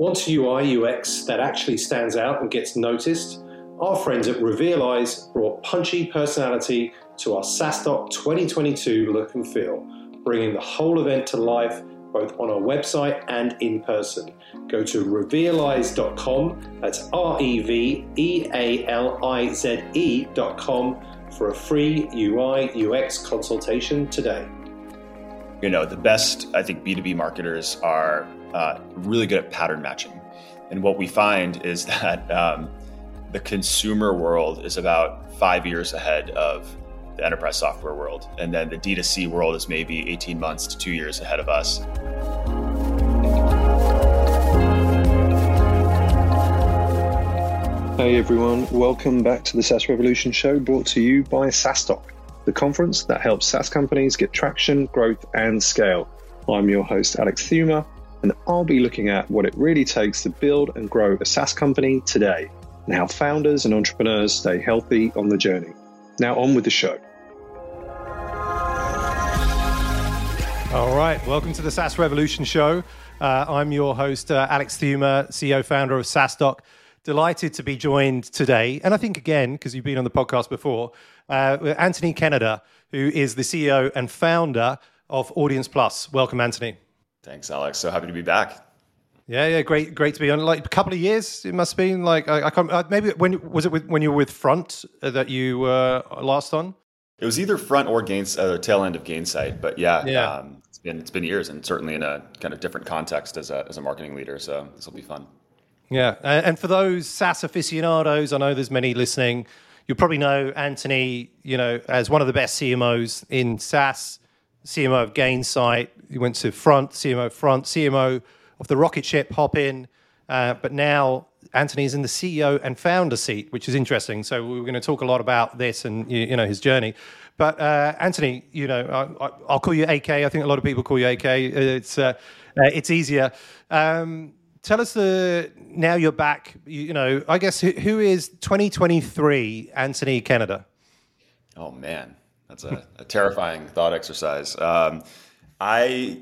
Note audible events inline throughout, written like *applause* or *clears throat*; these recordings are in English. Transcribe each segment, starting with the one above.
Want UI UX that actually stands out and gets noticed? Our friends at Revealize brought punchy personality to our SaaStock 2022 look and feel, bringing the whole event to life both on our website and in person. Go to revealize.com, that's R E V E A L I Z E.com for a free UI UX consultation today. You know, the best, I think, B2B marketers are uh, really good at pattern matching. And what we find is *laughs* that um, the consumer world is about five years ahead of the enterprise software world. And then the D2C world is maybe 18 months to two years ahead of us. Hey everyone, welcome back to the SaaS Revolution show brought to you by SaaStock, the conference that helps SaaS companies get traction, growth, and scale. I'm your host, Alex Theuma, and I'll be looking at what it really takes to build and grow a SaaS company today and how founders and entrepreneurs stay healthy on the journey. Now, on with the show. All right, welcome to the SaaS Revolution show. Uh, I'm your host, uh, Alex Theuma, CEO founder of SaaStock. Delighted to be joined today, and I think again, because you've been on the podcast before, uh, Anthony Kennada, who is the CEO and founder of AudiencePlus. Welcome, Anthony. Thanks, Alex. So happy to be back. Yeah, yeah, great, great to be on. Like a couple of years, it must have been. Like I, I can't. Uh, maybe when was it with, when you were with Front uh, that you were last on? It was either Front or Gains, uh, tail end of Gainsight. But yeah, yeah. Um, it's been it's been years, and certainly in a kind of different context as a as a marketing leader. So this will be fun. Yeah, and for those SaaS aficionados, I know there's many listening. You probably know Anthony, you know, as one of the best CMOs in SaaS, CMO of Gainsight. He went to Front, CMO Front, CMO of the rocket ship Hopin, uh, but now Anthony is in the CEO and founder seat, which is interesting. So we're going to talk a lot about this and you know his journey. But uh, Anthony, you know, I, will call you AK. I think a lot of people call you AK. It's uh, uh, it's easier. Um, tell us the now you're back. You, you know, I guess who, who is 2023 Anthony Kennada? Oh man, that's a, a terrifying thought exercise. Um, I,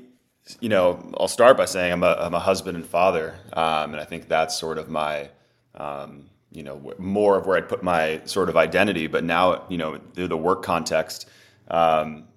you know, I'll start by saying I'm a, I'm a husband and father, um, and I think that's sort of my um, you know more of where I'd put my sort of identity. But now you know through the work context, um,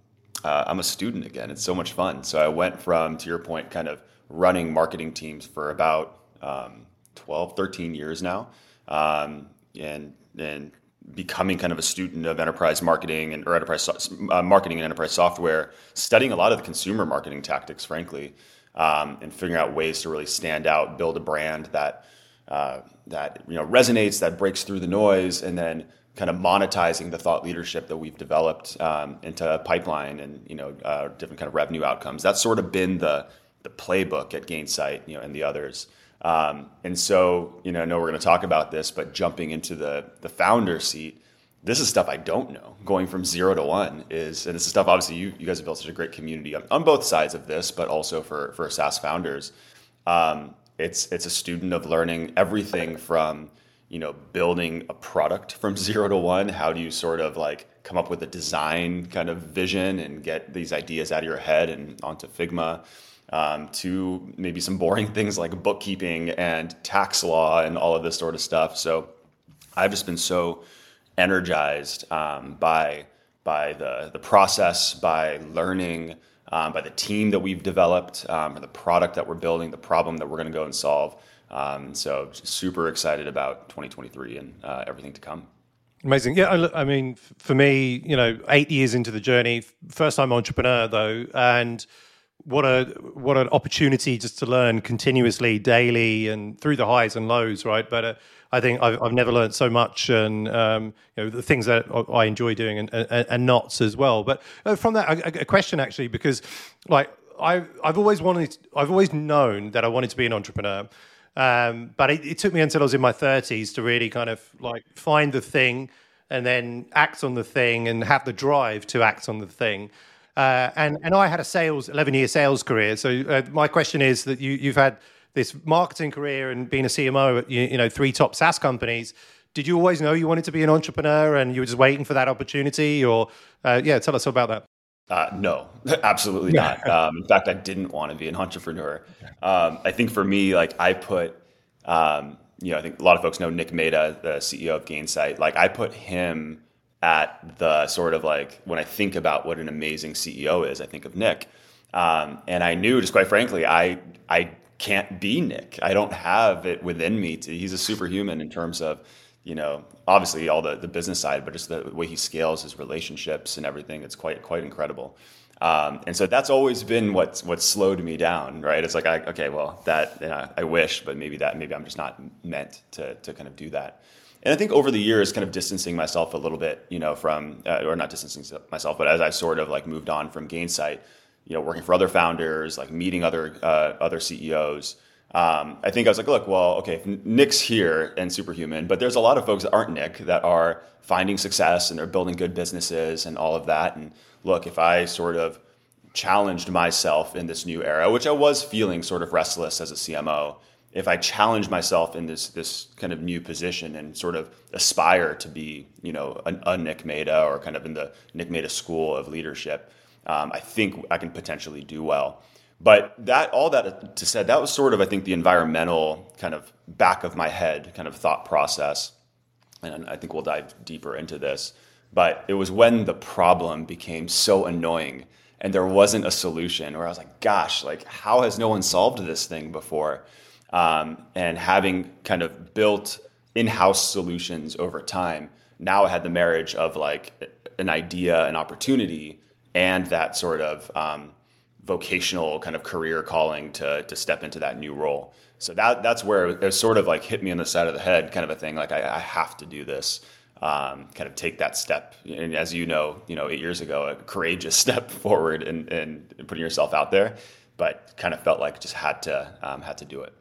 uh, I'm a student again. It's so much fun. So I went from to your point, kind of running marketing teams for about um, 12, 13 years now, um, and and becoming kind of a student of enterprise marketing and or enterprise uh, marketing and enterprise software, studying a lot of the consumer marketing tactics, frankly, um, and figuring out ways to really stand out, build a brand that uh, that you know resonates, that breaks through the noise, and then kind of monetizing the thought leadership that we've developed um, into a pipeline and you know uh, different kind of revenue outcomes. That's sort of been the the playbook at Gainsight, you know, and the others. Um, and so, you know, I know we're going to talk about this, but jumping into the the founder seat, this is stuff I don't know. Going from zero to one is, and this is stuff obviously you you guys have built such a great community on, on both sides of this, but also for for SaaS founders. Um, it's it's a student of learning everything from you know building a product from *laughs* zero to one. How do you sort of like come up with a design kind of vision and get these ideas out of your head and onto Figma? Um, to maybe some boring *laughs* things like bookkeeping and tax law and all of this sort of stuff. So I've just been so energized um, by by the the process, by learning um, by the team that we've developed, um, the product that we're building, the problem that we're going to go and solve. Um, so super excited about 2023 and uh, everything to come. Amazing. Yeah, I mean, for me, you know, eight years into the journey, first time entrepreneur though, and what a what an opportunity just to learn continuously, daily, and through the highs and lows, right? But uh, I think I've, I've, never learned so much, and um, you know the things that I enjoy doing, and, and, and knots as well. But uh, from that, a, a, question actually, because like I I've always wanted, I've always known that I wanted to be an entrepreneur. Um, but it, it took me until I was in my 30s to really kind of like find the thing and then act on the thing and have the drive to act on the thing. Uh, and and I had a sales 11 year sales career. So uh, my question is that you you've had this marketing career and being a CMO at you, you, know three top SaaS companies. Did you always know you wanted to be an entrepreneur and you were just waiting for that opportunity? Or uh, yeah, tell us about that. Uh, no, *laughs* absolutely not. *laughs* Um, in fact, I didn't want to be an entrepreneur. Um, I think for me, like I put, um, you know, I think a lot of folks know Nick Mehta, the CEO of Gainsight. Like I put him at the sort of like when I think about what an amazing CEO is, I think of Nick. Um, and I knew, just quite frankly, I I can't be Nick. I don't have it within me. To, he's a superhuman in terms of, you know, obviously all the the business side, but just the way he scales his relationships and everything. It's quite quite incredible. Um, and so that's always been what's what's slowed me down, right? It's like, I, okay, well, that you know, I wish, but maybe that maybe I'm just not meant to to kind of do that. And I think over the years, kind of distancing myself a little bit, you know, from uh, or not distancing myself, but as I sort of like moved on from Gainsight, you know, working for other founders, like meeting other uh, other CEOs. Um, I think I was like, look, well, okay, Nick's here and superhuman, but there's a lot of folks that aren't Nick that are finding success and they're building good businesses and all of that. And look, if I sort of challenged myself in this new era, which I was feeling sort of restless as a CMO, if I challenge myself in this this kind of new position and sort of aspire to be, you know, a, a Nick Mehta or kind of in the Nick Mehta school of leadership, um, I think I can potentially do well. But that all that to said, that was sort of I think the environmental kind of back of my head kind of thought process, and I think we'll dive deeper into this. But it was when the problem became so annoying and there wasn't a solution, where I was like, gosh, like how has no one solved this thing before? Um, and having kind of built in-house solutions over time now i had the marriage of like an idea an opportunity and that sort of um, vocational kind of career calling to, to step into that new role. So that that's where it sort of like hit me on the side of the head kind of a thing like i, I have to do this um, kind of take that step. And as you know you know eight years ago a courageous *laughs* step forward and, and putting yourself out there but kind of felt like just had to um, had to do it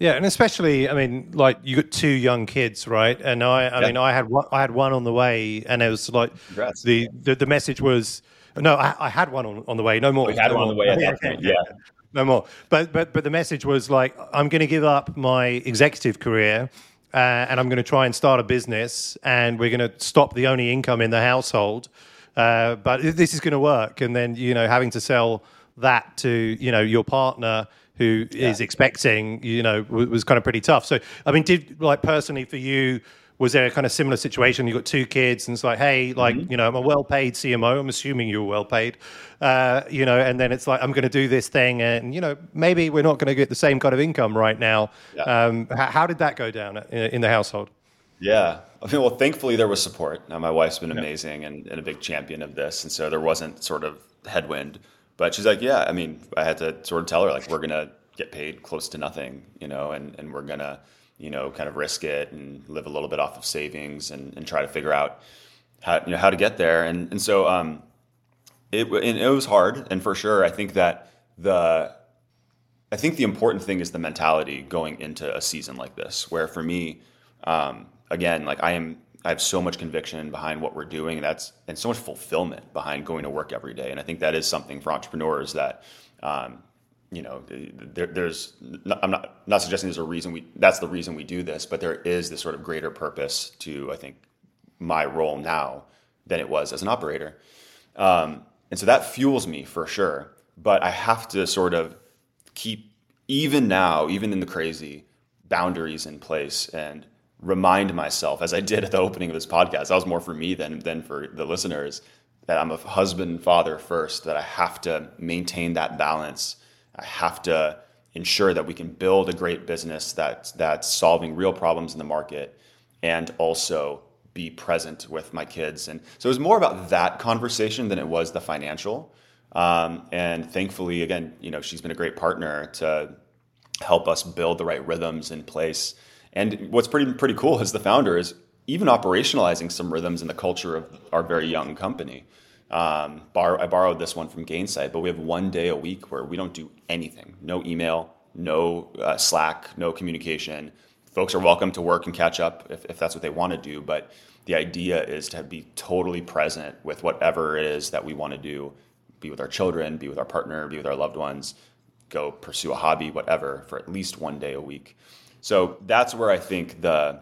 yeah, and especially, I mean, like you got two young kids, right? And I, I yeah. mean, I had one, I had one on the way, and it was like the, the, the message was no, I, I, had one on, on the way, no more. We had no one more. on the way at that *laughs* point, yeah. No more, but but but the message was like, I'm going to give up my executive career, uh, and I'm going to try and start a business, and we're going to stop the only income in the household. Uh, but this is going to work, and then you know, having to sell that to you know your partner who yeah. is expecting, you know, was kind of pretty tough. So, I mean, did like personally for you, was there a kind of similar situation? You got two kids, and it's like, hey, like, mm-hmm. you know, I'm a well-paid CMO. I'm assuming you're well-paid, uh, you know, and then it's like, I'm going to do this thing, and you know, maybe we're not going to get the same kind of income right now. Yeah. Um, how, how, did that go down in the household? Yeah, I mean, well, thankfully there was support. Now, my wife's been amazing and, and a big champion of this, and so there wasn't sort of headwind. But she's like, yeah, I mean, I had to sort of tell her like we're gonna get paid close to nothing, you know, and, and we're gonna, you know, kind of risk it and live a little bit off of savings and, and try to figure out how you know how to get there. And and so um, it it was hard, and for sure, I think that the I think the important thing is the mentality going into a season like this, where for me, um, again, like I am I have so much conviction behind what we're doing, and that's and so much fulfillment behind going to work every day. And I think that is something for entrepreneurs that, um, you know, there, there's. I'm not not suggesting there's a reason we. That's the reason we do this, but there is this sort of greater purpose to I think my role now than it was as an operator, um, and so that fuels me for sure. But I have to sort of keep even now, even in the crazy, boundaries in place and remind myself, as I did at the opening of this podcast, that was more for me than than for the listeners, that I'm a husband father first, that I have to maintain that balance. I have to ensure that we can build a great business that's that's solving real problems in the market and also be present with my kids. And so it was more about that conversation than it was the financial. Um, and thankfully, again, you know, she's been a great partner to help us build the right rhythms in place and what's pretty pretty cool as the founder is even operationalizing some rhythms in the culture of our very young company. Um, bar, I borrowed this one from Gainsight, but we have one day a week where we don't do anything. No email, no uh, Slack, no communication. Folks are welcome to work and catch up if, if that's what they want to do, but the idea is to be totally present with whatever it is that we want to do be with our children, be with our partner, be with our loved ones, go pursue a hobby, whatever, for at least one day a week. So that's where I think the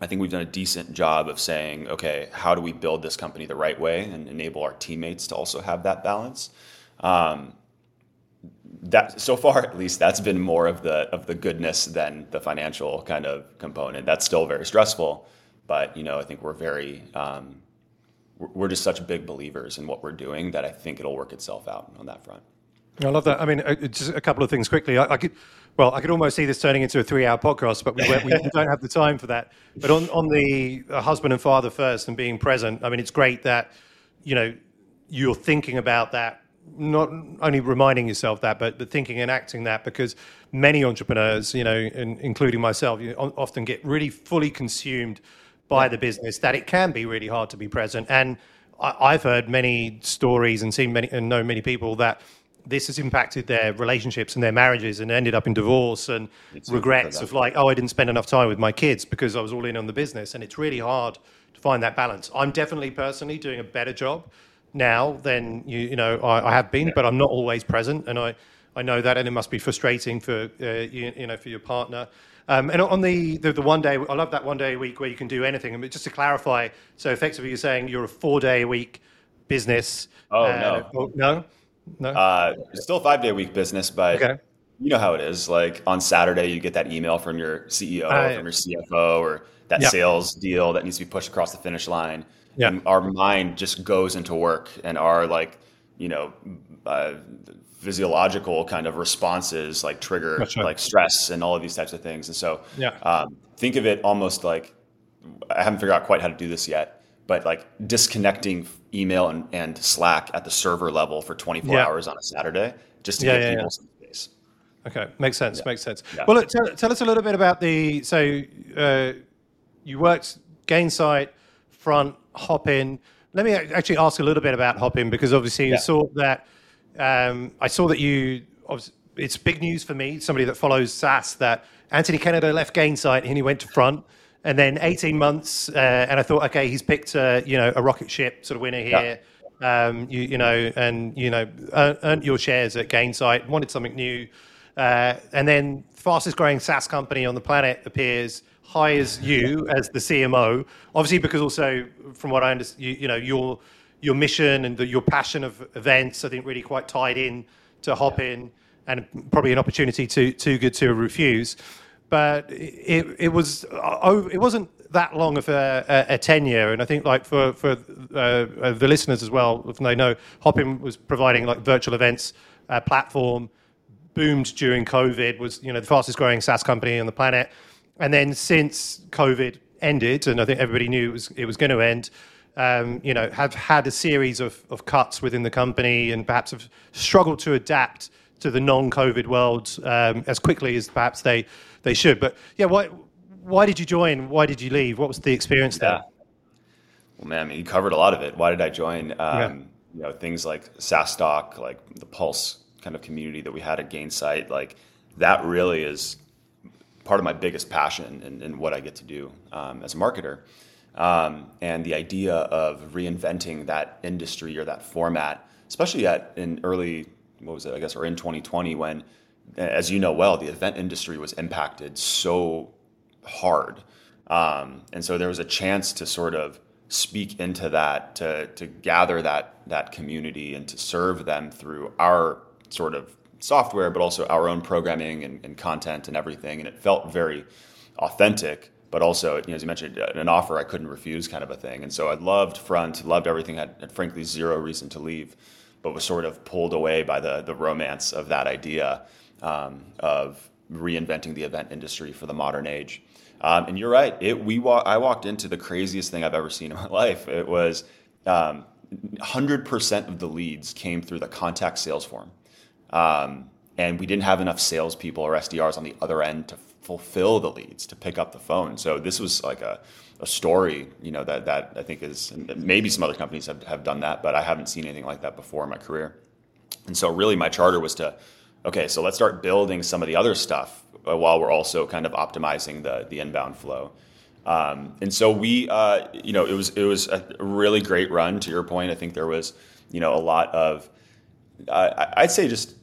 I think we've done a decent job of saying, okay, how do we build this company the right way and enable our teammates to also have that balance? Um, that so far, at least, that's been more of the of the goodness than the financial kind of component. That's still very stressful, but you know, I think we're very um, we're just such big believers in what we're doing that I think it'll work itself out on that front. I love that. I mean, uh, just a couple of things quickly. I, I could, well, I could almost see this turning into a three-hour podcast, but we, we don't have the time for that. But on on the uh, husband and father first and being present, I mean, it's great that you know you're thinking about that, not only reminding yourself that, but but thinking and acting that, because many entrepreneurs, you know, in, including myself, you often get really fully consumed by the business that it can be really hard to be present and. I've heard many stories and seen many and know many people that this has impacted their relationships and their marriages and ended up in divorce and regrets of like, oh, I didn't spend enough time with my kids because I was all in on the business. And it's really hard to find that balance. I'm definitely personally doing a better job now than you, you know I, I have been, yeah. but I'm not always present, and I, I know that, and it must be frustrating for uh, you, you know for your partner. Um, and on the, the, the one day, I love that one day a week where you can do anything. And just to clarify, so effectively, you're saying you're a four day a week business. Oh uh, no, oh, no, no. Uh, still five day a week business, but okay. you know how it is. Like on Saturday, you get that email from your CEO, from your CFO, or that yeah. sales deal that needs to be pushed across the finish line. Yeah. And our mind just goes into work, and our like, you know, uh, physiological kind of responses like trigger right. like stress and all of these types of things. And so, yeah. Um, think of it almost like I haven't figured out quite how to do this yet but like disconnecting email and, and Slack at the server level for 24 yeah. hours on a Saturday just to yeah, give yeah, people some space. Okay, makes sense. Makes sense. Well, look, tell, tell, us a little bit about the. So uh, you worked Gainsight, Front, Hopin. Let me actually ask a little bit about Hopin because obviously you saw that. Um, I saw that you. It's big news for me, somebody that follows SaaS, that Anthony Kennada left Gainsight and he went to Front and then 18 months, uh, and I thought, okay, he's picked a, you know a rocket ship sort of winner here. Yeah. Um, you, you know, and you know, earned your shares at Gainsight, wanted something new, uh, and then fastest growing SaaS company on the planet appears hires you as the CMO. Obviously, because also from what I understand, you, you know, your your mission and the, your passion of events, I think, really quite tied in to Hopin, and probably an opportunity to too good to refuse but it, it was uh, it wasn't that long of a, a, a tenure, and I think like for for uh, uh, the listeners as well, if they know, Hopin was providing like virtual events uh, platform, boomed during COVID, was you know the fastest growing SaaS company on the planet, and then since COVID ended, and I think everybody knew it was it was going to end. Um, you know, have had a series of, of cuts within the company and perhaps have struggled to adapt to the non-COVID world um, as quickly as perhaps they they should. But yeah, why why did you join? Why did you leave? What was the experience yeah. there? Well, man, I mean, you covered a lot of it. Why did I join? Um, yeah. You know, things like SaaStock, like the Pulse kind of community that we had at Gainsight, like that really is part of my biggest passion and, and what I get to do um, as a marketer. Um, and the idea of reinventing that industry or that format, especially at in early, what was it, I guess, or in 2020 when as you know well, the event industry was impacted so hard. Um, and so there was a chance to sort of speak into that, to, to gather that, that community and to serve them through our sort of software, but also our own programming and, and content and everything. And it felt very authentic, but also, you know, as you mentioned, an offer I couldn't refuse kind of a thing. And so I loved Front, loved everything, had, had frankly zero reason to leave, but was sort of pulled away by the, the romance of that idea um, of reinventing the event industry for the modern age. Um, and you're right. It, we wa- I walked into the craziest thing I've ever seen in my *laughs* life. It was um, 100% of the leads came through the contact sales form. Um, and we didn't have enough salespeople or SDRs on the other end to fulfill the leads, to pick up the phone. So this was like a, a story, you know, that, that I think is maybe some other companies have, have done that, but I haven't seen anything like that before in my career. And so really my charter was to okay, so let's start building some of the other stuff uh, while we're also kind of optimizing the the inbound flow. Um, and so we, uh, you know, it was it was a really great run. To your point, I think there was, you know, a lot of, uh, I'd say just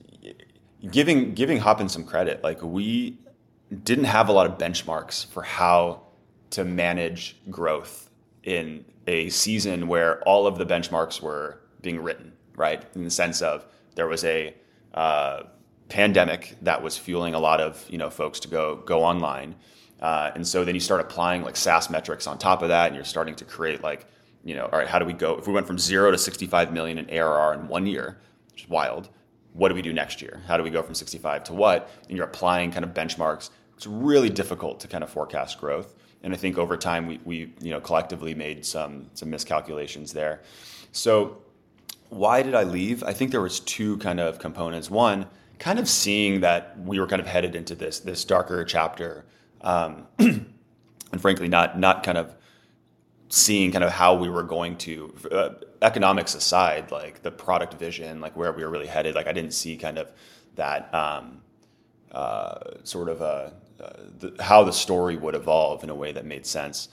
giving giving Hopin some credit. Like we didn't have a lot of benchmarks for how to manage growth in a season where all of the benchmarks were being written, right? In the sense of there was a uh, pandemic that was fueling a lot of you know folks to go go online, uh, and so then you start applying like SaaS metrics on top of that, and you're starting to create like you know, all right, how do we go? If we went from zero to 65 million in ARR in one year, which is wild, what do we do next year? How do we go from 65 to what? And you're applying kind of benchmarks. It's really difficult to kind of forecast growth. And I think over time we, we you know collectively made some some miscalculations there. So why did I leave? I think there was two kind of components. One, kind of seeing that we were kind of headed into this this darker chapter, um, *clears throat* and frankly, not not kind of seeing kind of how we were going to uh, economics aside, like the product vision, like where we were really headed. Like I didn't see kind of that um, uh, sort of a uh, the, how the story would evolve in a way that made sense.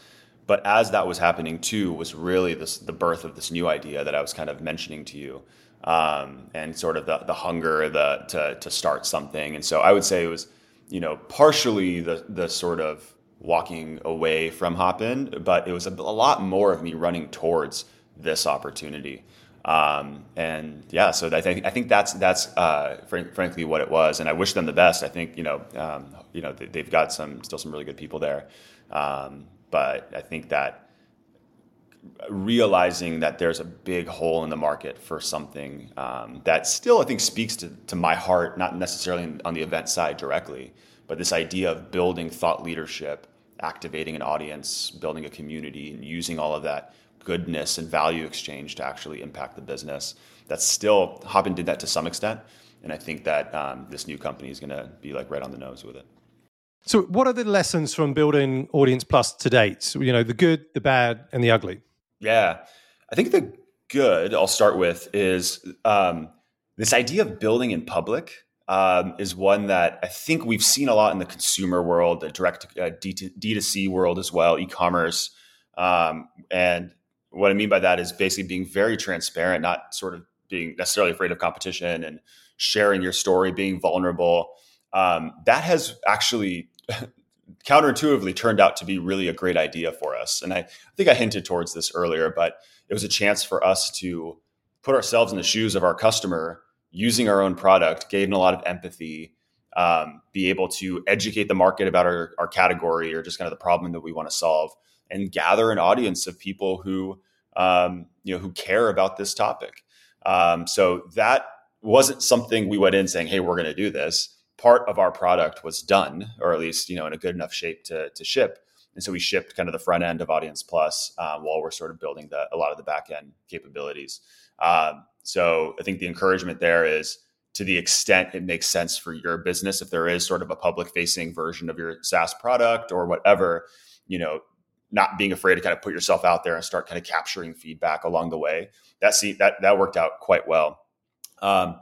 But as that was happening too, was really this, the birth of this new idea that I was kind of mentioning to you, um, and sort of the, the hunger the, to, to start something. And so I would say it was, you know, partially the, the sort of walking away from Hopin, but it was a, a lot more of me running towards this opportunity. Um, and yeah, so I think I think that's that's uh, fr- frankly what it was, and I wish them the best. I think you know um, you know they've got some still some really good people there, um, but I think that realizing that there's a big hole in the market for something um, that still I think speaks to, to my heart, not necessarily on the event side directly, but this idea of building thought leadership, activating an audience, building a community, and using all of that goodness and value exchange to actually impact the business. That's still Hopin did that to some extent, and I think that um, this new company is going to be like right on the nose with it. So, what are the lessons from building AudiencePlus to date? You know, the good, the bad, and the ugly. Yeah, I think the good I'll start with is um, this idea of building in public. Um, is one that I think we've seen a lot in the consumer world, the direct uh, D2C world as well, e-commerce, um, and what I mean by that is basically being very transparent, not sort of being necessarily afraid of competition and sharing your story, being vulnerable. Um, that has actually *laughs* counterintuitively turned out to be really a great idea for us. And I, I, think I hinted towards this earlier, but it was a chance for us to put ourselves in the shoes of our customer using our own product, gain a lot of empathy, um, be able to educate the market about our, our category or just kind of the problem that we want to solve and gather an audience of people who um, you know who care about this topic. Um, so that wasn't something we went in saying, "Hey, we're going to do this." Part of our product was done, or at least you know in a good enough shape to to ship. And so we shipped kind of the front end of AudiencePlus um, while we're sort of building the, a lot of the back end capabilities. Um, so I think the encouragement there is to the extent it makes sense for your business, if there is sort of a public facing version of your SaaS product or whatever, you know, not being afraid to kind of put yourself out there and start kind of capturing feedback along the way. That see that that worked out quite well. Um,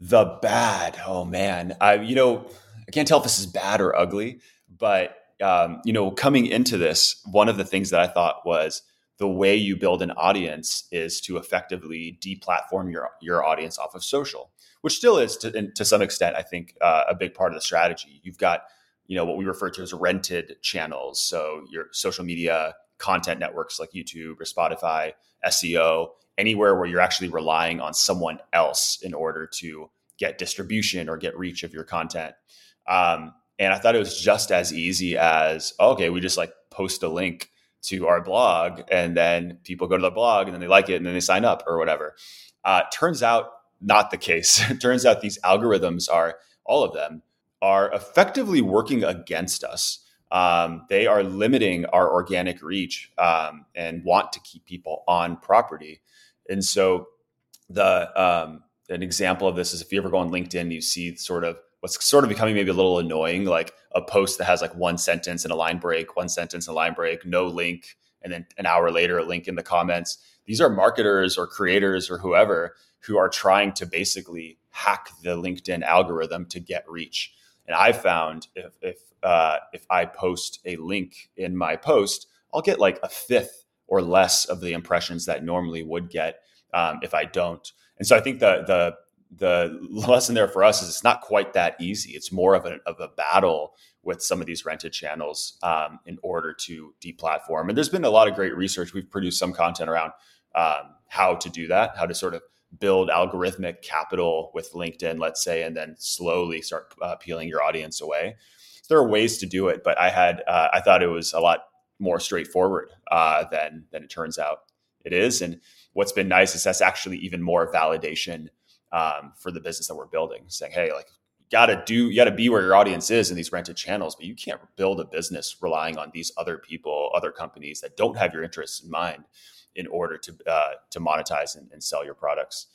the bad, oh man, I you know I can't tell if this is bad or ugly, but um, you know coming into this, one of the things that I thought was the way you build an audience is to effectively deplatform your your audience off of social, which still is to, to some extent, I think, uh, a big part of the strategy. You've got you know what we refer to as rented channels. So your social media content networks like youtube or spotify seo anywhere where you're actually relying on someone else in order to get distribution or get reach of your content. Um, and i thought it was just as easy as okay we just like post a link to our blog and then people go to the blog and then they like it and then they sign up or whatever. Uh, turns out not the case. *laughs* Turns out these algorithms are all of them are effectively working against us. Um, they are limiting our organic reach um, and want to keep people on property. And so, the um, an example of this is if you ever go on LinkedIn, you see sort of what's sort of becoming maybe a little annoying, like a post that has like one sentence and a line break, one sentence and a line break, no link, and then an hour later a link in the comments. These are marketers or creators or whoever who are trying to basically hack the LinkedIn algorithm to get reach. And I found if if uh, if I post a link in my post, I'll get like a fifth or less of the impressions that normally would get um, if I don't. And so I think the the the lesson there for us is it's not quite that easy. It's more of a, of a battle with some of these rented channels um, in order to deplatform. And there's been a lot of great research. We've produced some content around um, how to do that, how to sort of build algorithmic capital with LinkedIn, let's say, and then slowly start uh, peeling your audience away. There are ways to do it, but I had uh, I thought it was a lot more straightforward uh, than than it turns out it is. And what's been nice is that's actually even more validation um, for the business that we're building, saying, hey, like got to do you got to be where your audience is in these rented channels but you can't build a business relying on these other people other companies that don't have your interests in mind in order to uh, to monetize and, and, sell your products.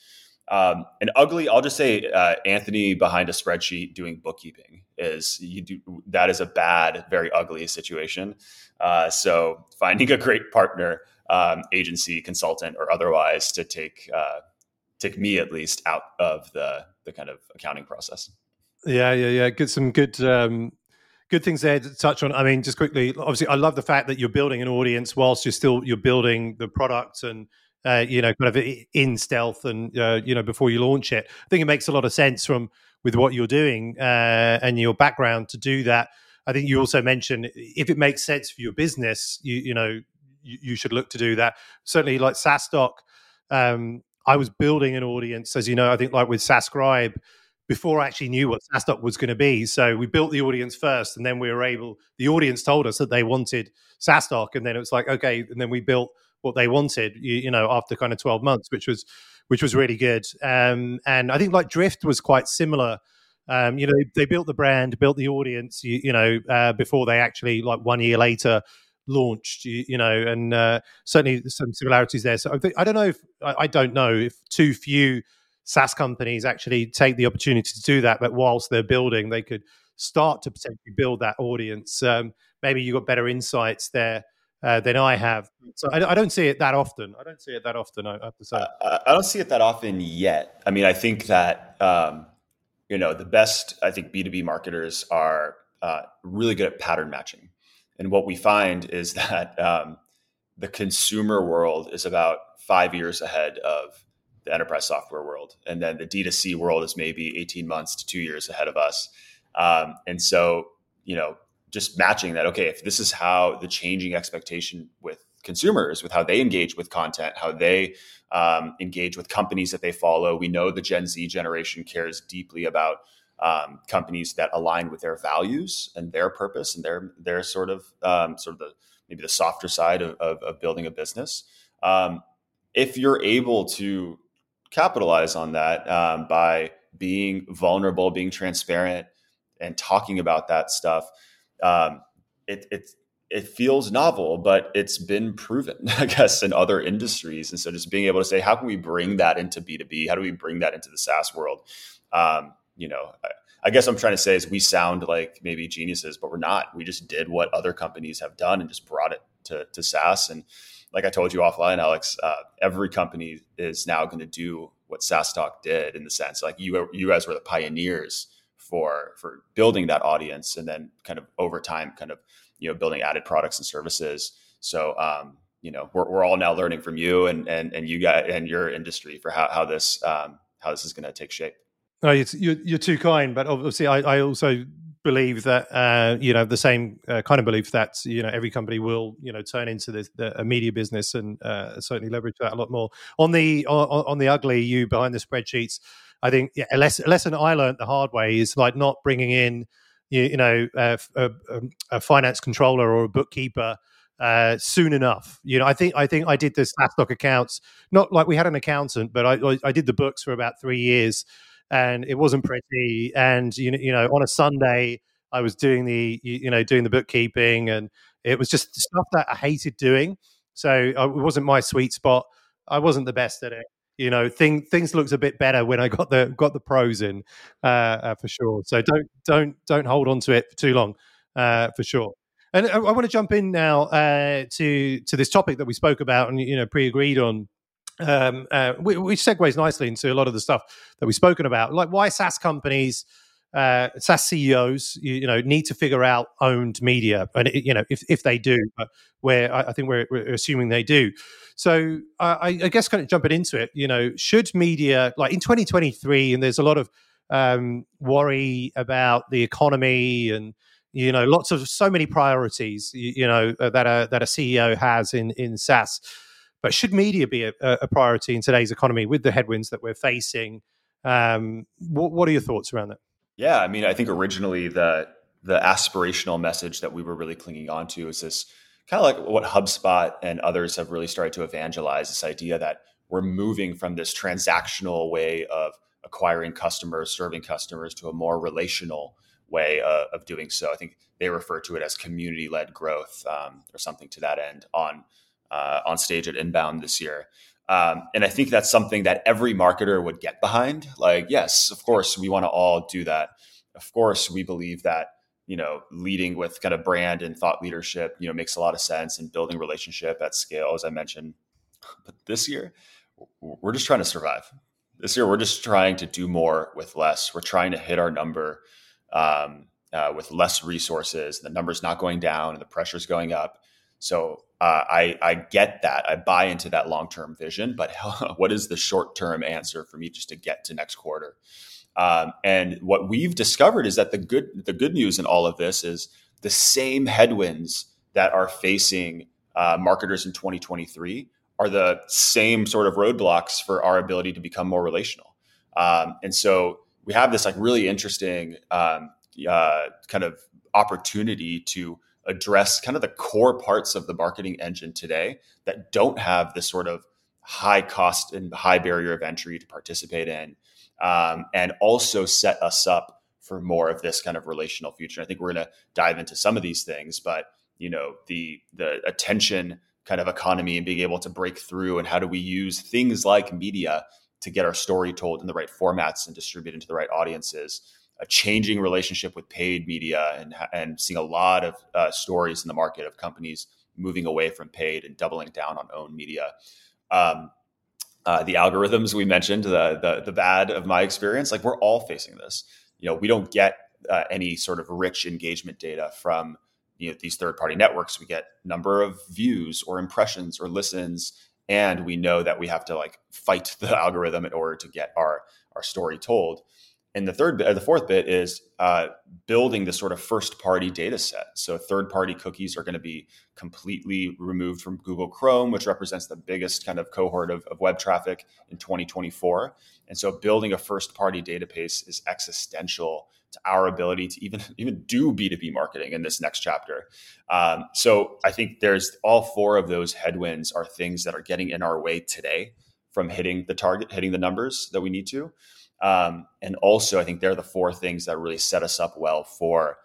Um, and ugly, I'll just say uh, Anthony behind a spreadsheet doing bookkeeping is you do that is a bad, very ugly situation. Uh, so finding a great partner, um, agency, consultant, or otherwise to take uh, take me at least out of the the kind of accounting process. Yeah, yeah, yeah. Good, some good um, good things there to touch on. I mean, just quickly, obviously, I love the fact that you're building an audience whilst you're still you're building the product and uh, you know kind of in stealth and uh, you know before you launch it. I think it makes a lot of sense from with what you're doing uh, and your background to do that. I think you also mentioned if it makes sense for your business, you you know you, you should look to do that. Certainly, like SaaStock, um, I was building an audience, as you know. I think like with SaaScribe before I actually knew what SaaStock was going to be. So we built the audience first, and then we were able. The audience told us that they wanted SaaStock, and then it was like okay, and then we built what they wanted. You, you know, after kind of twelve months, which was which was really good. Um, and I think like Drift was quite similar. Um, you know, they, they, built the brand, built the audience. You, you know, uh, before they actually like one year later launched. You, you know, and uh, certainly some similarities there. So I, think, I don't know if I, I don't know if too few SaaS companies actually take the opportunity to do that. But whilst they're building, they could start to potentially build that audience. Um, maybe you got better insights there uh, than I have. So I, I, don't see it that often. I don't see it that often. I have to say. I, I don't see it that often yet. I mean, I think that um, you know the best. I think B two B marketers are uh, really good at pattern matching, and what we find is *laughs* that um, the consumer world is about five years ahead of the enterprise software world. And then the D2C world is maybe 18 months to two years ahead of us. Um, and so, you know, just matching that, okay, if this is how the changing expectation with consumers, with how they engage with content, how they um, engage with companies that they follow, we know the Gen Z generation cares deeply about um, companies that align with their values and their purpose and their their sort of um, sort of the maybe the softer side of, of, of building a business. Um, if you're able to capitalize on that um, by being vulnerable, being transparent, and talking about that stuff. Um, it, it it feels novel, but it's been proven, *laughs* I guess, in other industries. And so, just being able to say, how can we bring that into B two B? How do we bring that into the SaaS world? Um, you know, I, I guess I'm trying to say is we sound like maybe geniuses, but we're not. We just did what other companies have done and just brought it to, to SaaS. And like I told you offline, Alex, uh, every company is now going to do what SaaStock did in the sense like you you guys were the pioneers for for building that audience and then kind of over time kind of you know building added products and services. So um, you know we're, we're all now learning from you and and and you guys and your industry for how how this um, how this is going to take shape. No, you're, you're too kind, but obviously I, I also believe that uh, you know the same uh, kind of belief that you know every company will you know turn into this, the, a media business and uh, certainly leverage that a lot more on the on, on, the ugly you behind the spreadsheets. I think yeah, a, lesson, a lesson I learned the hard way is like not bringing in you, you know a, a, a, finance controller or a bookkeeper. Uh, soon enough, you know, I think I think I did the SaaStock accounts. Not like we had an accountant, but I I did the books for about three years, and it wasn't pretty. And you know, you know, on a Sunday, I was doing the you know doing the bookkeeping, and it was just stuff that I hated doing. So uh, it wasn't my sweet spot. I wasn't the best at it. You know, thing, things looked a bit better when I got the got the pros in, uh, uh, for sure. So don't don't don't hold on to it for too long, uh, for sure. And I, I want to jump in now uh, to to this topic that we spoke about and you know pre agreed on um, uh, which segues nicely into a lot of the stuff that we've spoken about, like why SaaS companies uh, SaaS CEOs, you, you, know, need to figure out owned media, and you know, if if they do, but where I, I think we're, we're, assuming they do. So I, I, guess kind of jumping into it, you know, should media like in 2023, and there's a lot of um, worry about the economy and you know lots of so many priorities you, you know that a that a CEO has in in SaaS. But should media be a, a priority in today's economy with the headwinds that we're facing? Um, what, what are your thoughts around that? Yeah, I mean, I think originally the the aspirational message that we were really clinging on to is this kind of like what HubSpot and others have really started to evangelize this idea that we're moving from this transactional way of acquiring customers, serving customers to a more relational way of doing so. I think they refer to it as community led growth um, or something to that end on uh, on stage at Inbound this year. Um, and I think that's something that every marketer would get behind. Like, yes, of course, we want to all do that. Of course, we believe that you know leading with kind of brand and thought leadership, you know, makes a lot of sense and building relationship at scale, as I mentioned. But this year, we're just trying to survive. This year, we're just trying to do more with less. We're trying to hit our number um, uh, with less resources. The number's not going down, and the pressure's going up. So uh, I, I get that. I buy into that long term vision, but *laughs* what is the short term answer for me just to get to next quarter? Um, and what we've discovered is that the good the good news in all of this is the same headwinds that are facing uh, marketers in 2023 are the same sort of roadblocks for our ability to become more relational. Um, and so we have this like really interesting um, uh, kind of opportunity to address kind of the core parts of the marketing engine today that don't have this sort of high cost and high barrier of entry to participate in, um, and also set us up for more of this kind of relational future. I think we're going to dive into some of these things, but you know the the attention kind of economy and being able to break through, and how do we use things like media to get our story told in the right formats and distributed into the right audiences a changing relationship with paid media and and seeing a lot of uh, stories in the market of companies moving away from paid and doubling down on own media. Um, uh, the algorithms we mentioned, the, the, the bad of my experience, like we're all facing this. You know, we don't get uh, any sort of rich engagement data from you know these third party networks. We get number of views or impressions or listens, and we know that we have to like fight *laughs* the algorithm in order to get our our story told and the third bit, the fourth bit is uh, building this sort of first party data set. So third party cookies are going to be completely removed from Google Chrome, which represents the biggest kind of cohort of, of web traffic in 2024. And so building a first party database is existential to our ability to even *laughs* even do B2B marketing in this next chapter. Um, so I think there's all four of those headwinds are things that are getting in our way today from hitting the target, hitting the numbers that we need to. Um, and also, I think they're the four things that really set us up well for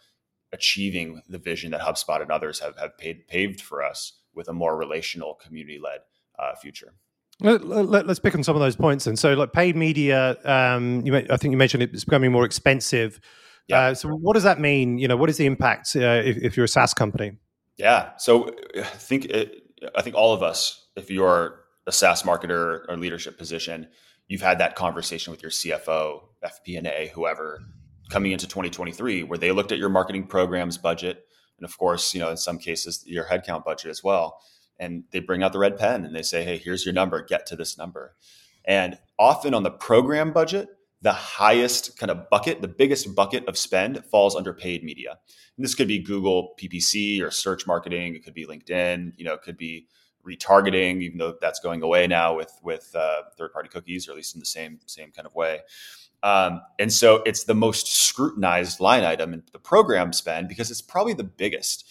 achieving the vision that HubSpot and others have, have paid, paved for us with a more relational, community led uh, future. Let, us pick on some of those points. And so, like paid media, um, you I think you mentioned it's becoming more expensive. Yeah. Uh, so, what does that mean? You know, what is the impact uh, if, if, you're a SaaS company? Yeah. So, I think it, I think all of us, if you're a SaaS marketer or leadership position, you've had that conversation with your CFO, FP&A, whoever, coming into 2023, where they looked at your marketing programs budget, and of course, you know, in some cases, your headcount budget as well, and they bring out the red pen and they say, "Hey, here's your number. Get to this number." And often on the program budget, the highest kind of bucket, the biggest bucket of spend falls under paid media. And this could be Google PPC or search marketing. It could be LinkedIn. You know, it could be retargeting, even though that's going away now with with uh, third party cookies, or at least in the same same kind of way. Um, and so it's the most scrutinized line item in the program spend because it's probably the biggest.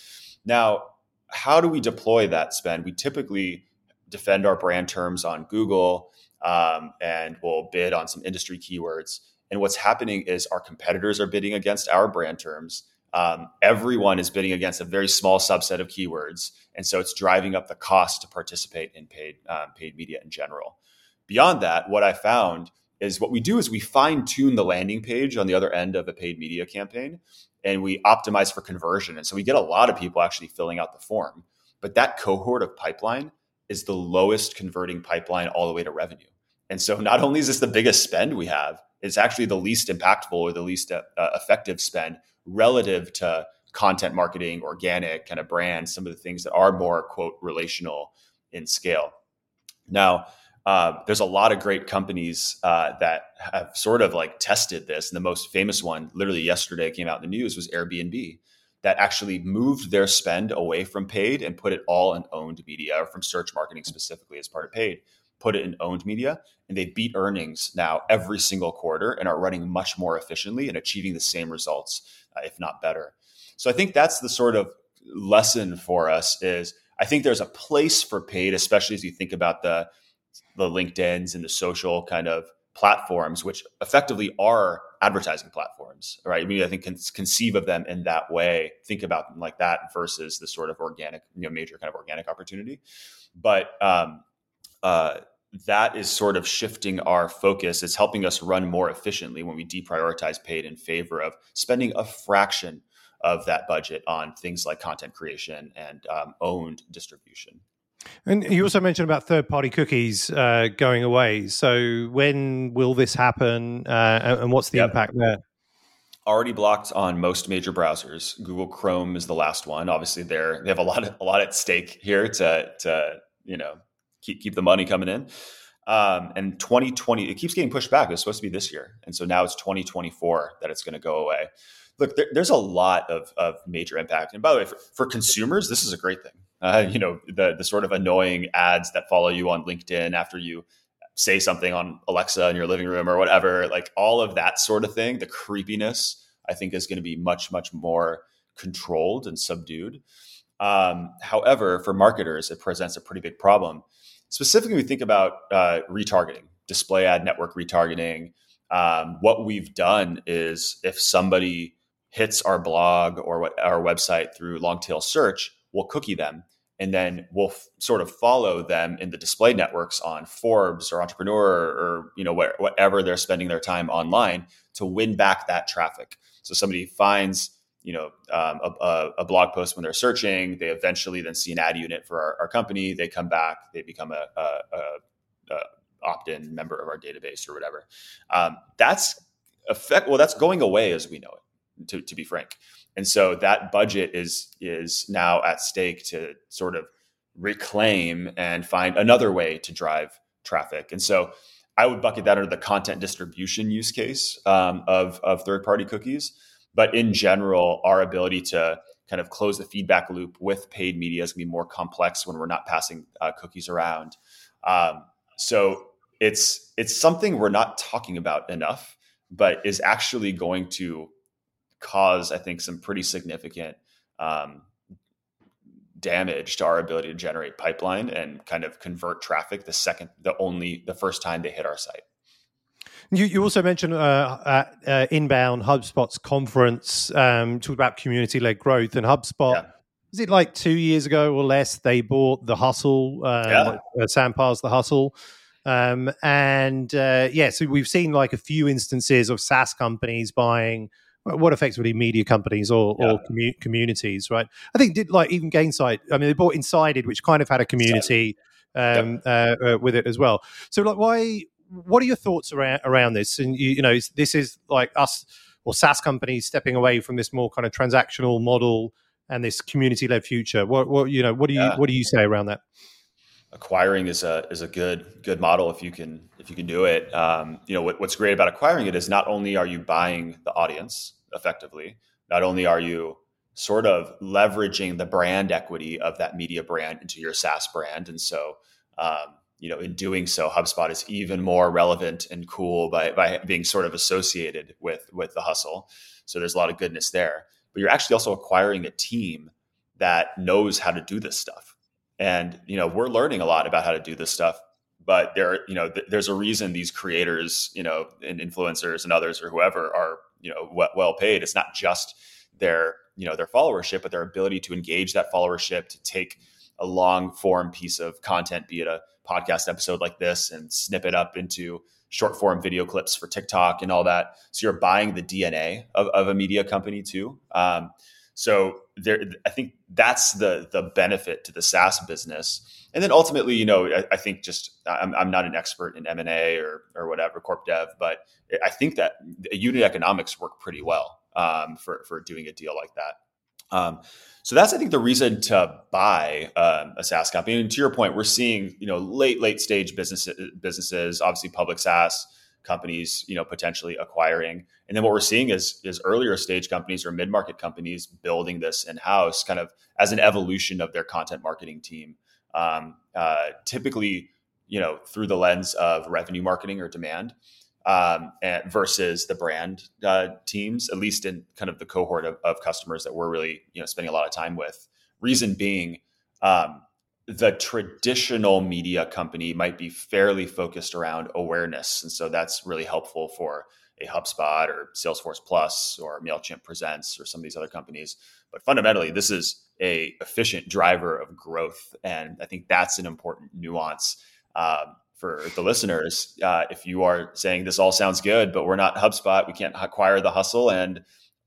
Now, how do we deploy that spend? We typically defend our brand terms on Google um, and we'll bid on some industry keywords. And what's happening is our competitors are bidding against our brand terms um, everyone is bidding against a very small subset of keywords, and so it's driving up the cost to participate in paid um, paid media in general. Beyond that, what I found is what we do is we fine tune the landing page on the other end of a paid media campaign, and we optimize for conversion. And so we get a lot of people actually filling out the form, but that cohort of pipeline is the lowest converting pipeline all the way to revenue. And so not only is this the biggest spend we have, it's actually the least impactful or the least uh, effective spend relative to content marketing, organic kind of brand, some of the things that are more quote relational in scale. Now, uh, there's a lot of great companies uh, that have sort of like tested this. And the most famous one, literally yesterday, came out in the news was Airbnb, that actually moved their spend away from paid and put it all in owned media, or from search marketing specifically as part of paid, put it in owned media. And they beat earnings now every single quarter and are running much more efficiently and achieving the same results, uh, if not better. So I think that's the sort of lesson for us is I think there's a place for paid, especially as you think about the the LinkedIn's and the social kind of platforms, which effectively are advertising platforms, right? I mean, I think con- conceive of them in that way, think about them like that versus the sort of organic, you know, major kind of organic opportunity. But um, uh, that is sort of shifting our focus. It's helping us run more efficiently when we deprioritize paid in favor of spending a fraction of that budget on things like content creation and um, owned distribution. And you also mentioned about third-party cookies uh, going away. So when will this happen, uh, and what's the yep. impact there? Already blocked on most major browsers. Google Chrome is the last one. Obviously, they're they have a lot of, a lot at stake here to to you know keep keep the money coming in. Um, and 2020, it keeps getting pushed back. It was supposed to be this year, and so now it's 2024 that it's going to go away. Look, there, there's a lot of of major impact. And by the way, for, for consumers, this is a great thing uh, you know the the sort of annoying ads that follow you on LinkedIn after you say something on Alexa in your living room or whatever, like all of that sort of thing, the creepiness, I think is going to be much much more controlled and subdued. Um, however, for marketers, it presents a pretty big problem. Specifically, we think about uh, retargeting, display ad network retargeting. Um, what we've done is if somebody hits our blog or what, our website through long tail search, we'll cookie them and then we'll f- sort of follow them in the display networks on Forbes or Entrepreneur or you know where, whatever they're spending their time online to win back that traffic. So somebody finds you know um, a, a, blog post when they're searching, they eventually then see an ad unit for our, our company. They come back, they become a, a, a opt-in member of our database or whatever. Um, that's effect. Well, that's going away as we know it. To, to be frank, and so that budget is is now at stake to sort of reclaim and find another way to drive traffic. And so I would bucket that under the content distribution use case um, of of third party cookies. But in general, our ability to kind of close the feedback loop with paid media is going to be more complex when we're not passing uh, cookies around. Um, so it's it's something we're not talking about enough, but is actually going to cause, I think, some pretty significant um, damage to our ability to generate pipeline and kind of convert traffic the second, the only, the first time they hit our site. You, you also mentioned uh, at uh, Inbound HubSpot's conference, um, talked about community led growth and HubSpot. Yeah. Is it like two years ago or less? They bought the Hustle, um, yeah. uh, Sam Parr's the Hustle. Um, and uh, yeah, so we've seen like a few instances of SaaS companies buying what effectively media companies or, yeah. or commu- communities, right? I think did like even Gainsight. I mean, they bought Insided, which kind of had a community um, uh, uh, with it as well. So, like, why? What are your thoughts around around this? And you, you know, this is like us or SaaS companies stepping away from this more kind of transactional model and this community led future. What, what you know, what do you yeah. what do you say around that? acquiring is a is a good good model if you can if you can do it. Um, you know what, what's great about acquiring it is not only are you buying the audience effectively, not only are you sort of leveraging the brand equity of that media brand into your SaaS brand, and so um, you know in doing so, HubSpot is even more relevant and cool by by being sort of associated with with the hustle. So there's a lot of goodness there, but you're actually also acquiring a team that knows how to do this stuff. And you know we're learning a lot about how to do this stuff but there you know th- there's a reason these creators you know and influencers and others or whoever are you know w- well paid. It's not just their you know their followership but their ability to engage that followership to take a long form piece of content be it a podcast episode like this and snip it up into short form video clips for tiktok and all that so you're buying the dna of, of a media company too um, so there, I think that's the the benefit to the SaaS business. And then ultimately, you know, I, I think just I'm, I'm not an expert in M and A or or whatever corp dev, but I think that unit economics work pretty well um, for for doing a deal like that. Um, so that's I think the reason to buy um, a SaaS company. And to your point, we're seeing you know late late stage businesses businesses, obviously public SaaS companies, you know, potentially acquiring. And then what we're seeing is is earlier stage companies or mid market companies building this in house, kind of as an evolution of their content marketing team. Um, uh, typically, you know, through the lens of revenue marketing or demand. Um, and versus the brand uh, teams, at least in kind of the cohort of, of, customers that we're really you know spending a lot of time with. Reason being, um, the traditional media company might be fairly focused around awareness. And so that's really helpful for a HubSpot or Salesforce Plus or MailChimp Presents or some of these other companies. But fundamentally, this is a efficient driver of growth. And I think that's an important nuance um, for the listeners. Uh, if you are saying this all sounds good, but we're not HubSpot, we can't acquire the hustle and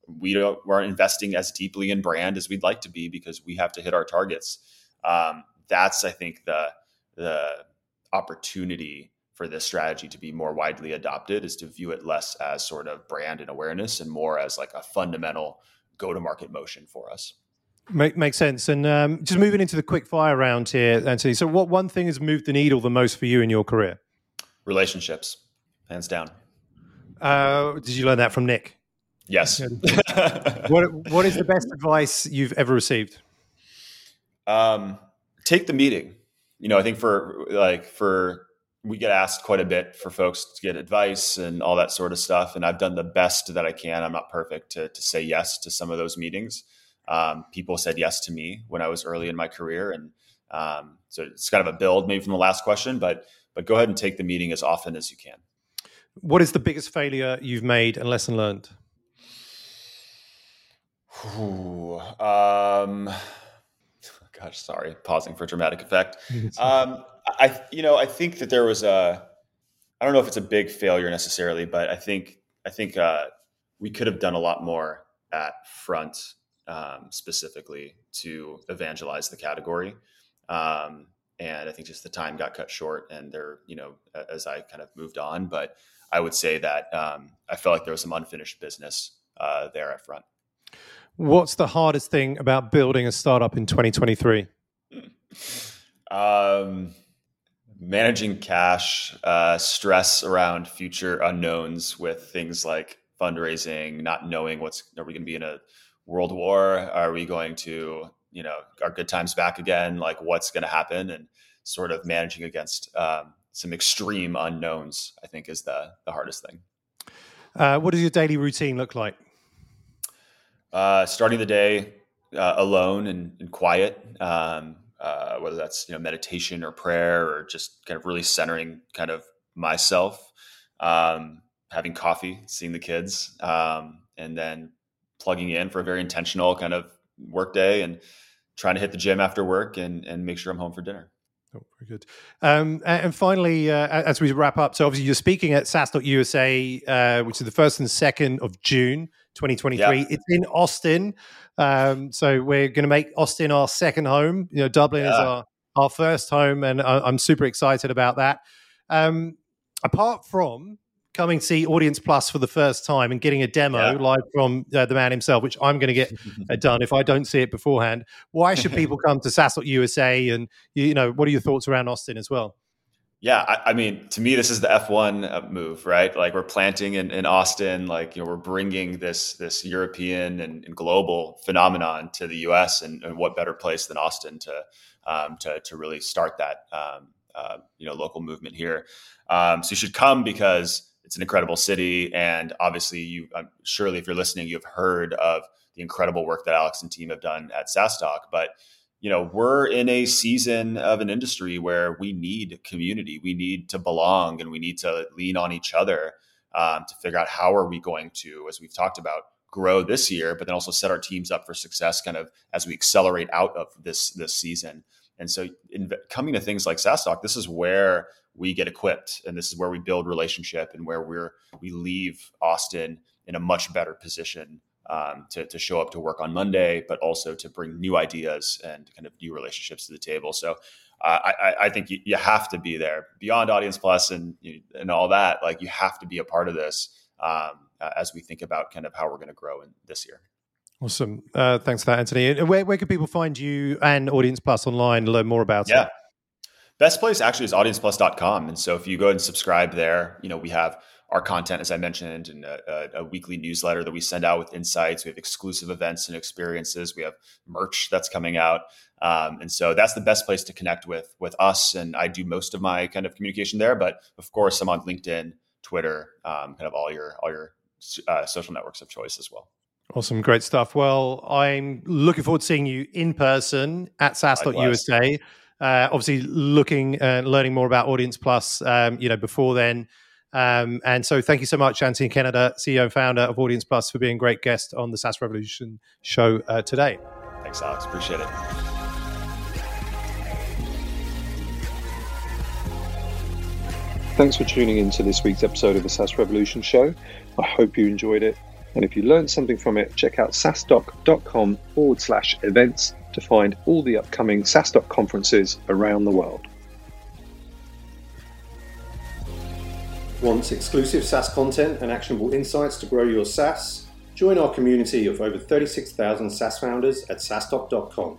we don't, we're investing as deeply in brand as we'd like to be because we have to hit our targets. Um, that's I think the the opportunity for this strategy to be more widely adopted is to view it less as sort of brand and awareness and more as like a fundamental go to market motion for us. Make, makes sense. And um, just moving into the quick fire round here, Anthony. So, what one thing has moved the needle the most for you in your career? Relationships, hands down. Uh, did you learn that from Nick? Yes. *laughs* what What is the best advice you've ever received? Um, take the meeting. You know, I think for like for we get asked quite a bit for folks to get advice and all that sort of stuff. And I've done the best that I can. I'm not perfect to, to say yes to some of those meetings. Um, people said yes to me when I was early in my career. And um, so it's kind of a build maybe from the last question, but, but go ahead and take the meeting as often as you can. What is the biggest failure you've made and lesson learned? Ooh, um, gosh, sorry, pausing for dramatic effect. *laughs* Um, I, you know, I think that there was a, I don't know if it's a big failure necessarily, but I think, I think uh, we could have done a lot more at Front um, specifically to evangelize the category. Um, and I think just the time got cut short and there, you know, as I kind of moved on, but I would say that um, I felt like there was some unfinished business uh, there at Front. What's the hardest thing about building a startup in 2023? Um, managing cash, uh, stress around future unknowns with things like fundraising, not knowing what's are we going to be in a world war? Are we going to, you know, are good times back again? Like what's going to happen and sort of managing against um, some extreme unknowns, I think is the, the hardest thing. Uh, what does your daily routine look like? Uh, starting the day uh, alone and, and quiet, um, uh, whether that's you know meditation or prayer or just kind of really centering kind of myself, um, having coffee, seeing the kids, um, and then plugging in for a very intentional kind of work day and trying to hit the gym after work and and make sure I'm home for dinner. Oh, very good. Um, and finally, uh, as we wrap up, so obviously you're speaking at SaaStock USA, uh, which is the first and second of June. 2023. Yeah. It's in Austin. Um, so we're going to make Austin our second home. You know, Dublin yeah. is our, our first home, and I, am super excited about that. Um, apart from coming to see AudiencePlus for the first time and getting a demo yeah. live from uh, the man himself, which I'm going to get uh, done if I don't see it beforehand. Why should people come to SaaStock USA? And you know, what are your thoughts around Austin as well? Yeah, I, I, mean, to me, this is the F1 uh, move, right? Like we're planting in, in Austin, like you know, we're bringing this this European and, and global phenomenon to the U.S. And, and, what better place than Austin to um, to to really start that um, uh, you know local movement here. Um, so you should come because it's an incredible city, and obviously, you surely if you're listening, you've heard of the incredible work that Alex and team have done at SaaStock, but you know, we're in a season of an industry where we need community, we need to belong, and we need to lean on each other um, to figure out how are we going to, as we've talked about, grow this year, but then also set our teams up for success, kind of as we accelerate out of this this season. And so, in coming to things like SaaStock this is where we get equipped, and this is where we build relationship, and where we're we leave Austin in a much better position um, to, to show up to work on Monday, but also to bring new ideas and kind of new relationships to the table. So uh, I, I, think you, you, have to be there beyond AudiencePlus and and all that. Like you have to be a part of this um, as we think about kind of how we're going to grow in this year. Awesome. Uh, thanks for that, Anthony. Where, where can people find you and AudiencePlus online, learn more about yeah. it? Best place actually is audienceplus.com. And so if you go and subscribe there, you know, we have our content, as I mentioned, and a, a, weekly newsletter that we send out with insights. We have exclusive events and experiences. We have merch that's coming out, um, and so that's the best place to connect with with us. And I do most of my kind of communication there, but of course, I'm on LinkedIn, Twitter, um, kind of all your all your uh, social networks of choice as well. Awesome, great stuff. Well, I'm looking forward to seeing you in person at SaaStock USA. Uh, obviously, looking and uh, learning more about AudiencePlus, um, you know, before then. Um, and so, thank you so much, Anthony Kennada, CEO and founder of AudiencePlus, for being a great guest on the SaaS Revolution show uh, today. Thanks, Alex. Appreciate it. Thanks for tuning in to this week's episode of the SaaS Revolution show. I hope you enjoyed it. And if you learned something from it, check out saastock.com forward slash events to find all the upcoming SaaStock conferences around the world. Want exclusive SaaS content and actionable insights to grow your SaaS? Join our community of over 36,000 SaaS founders at saastock.com.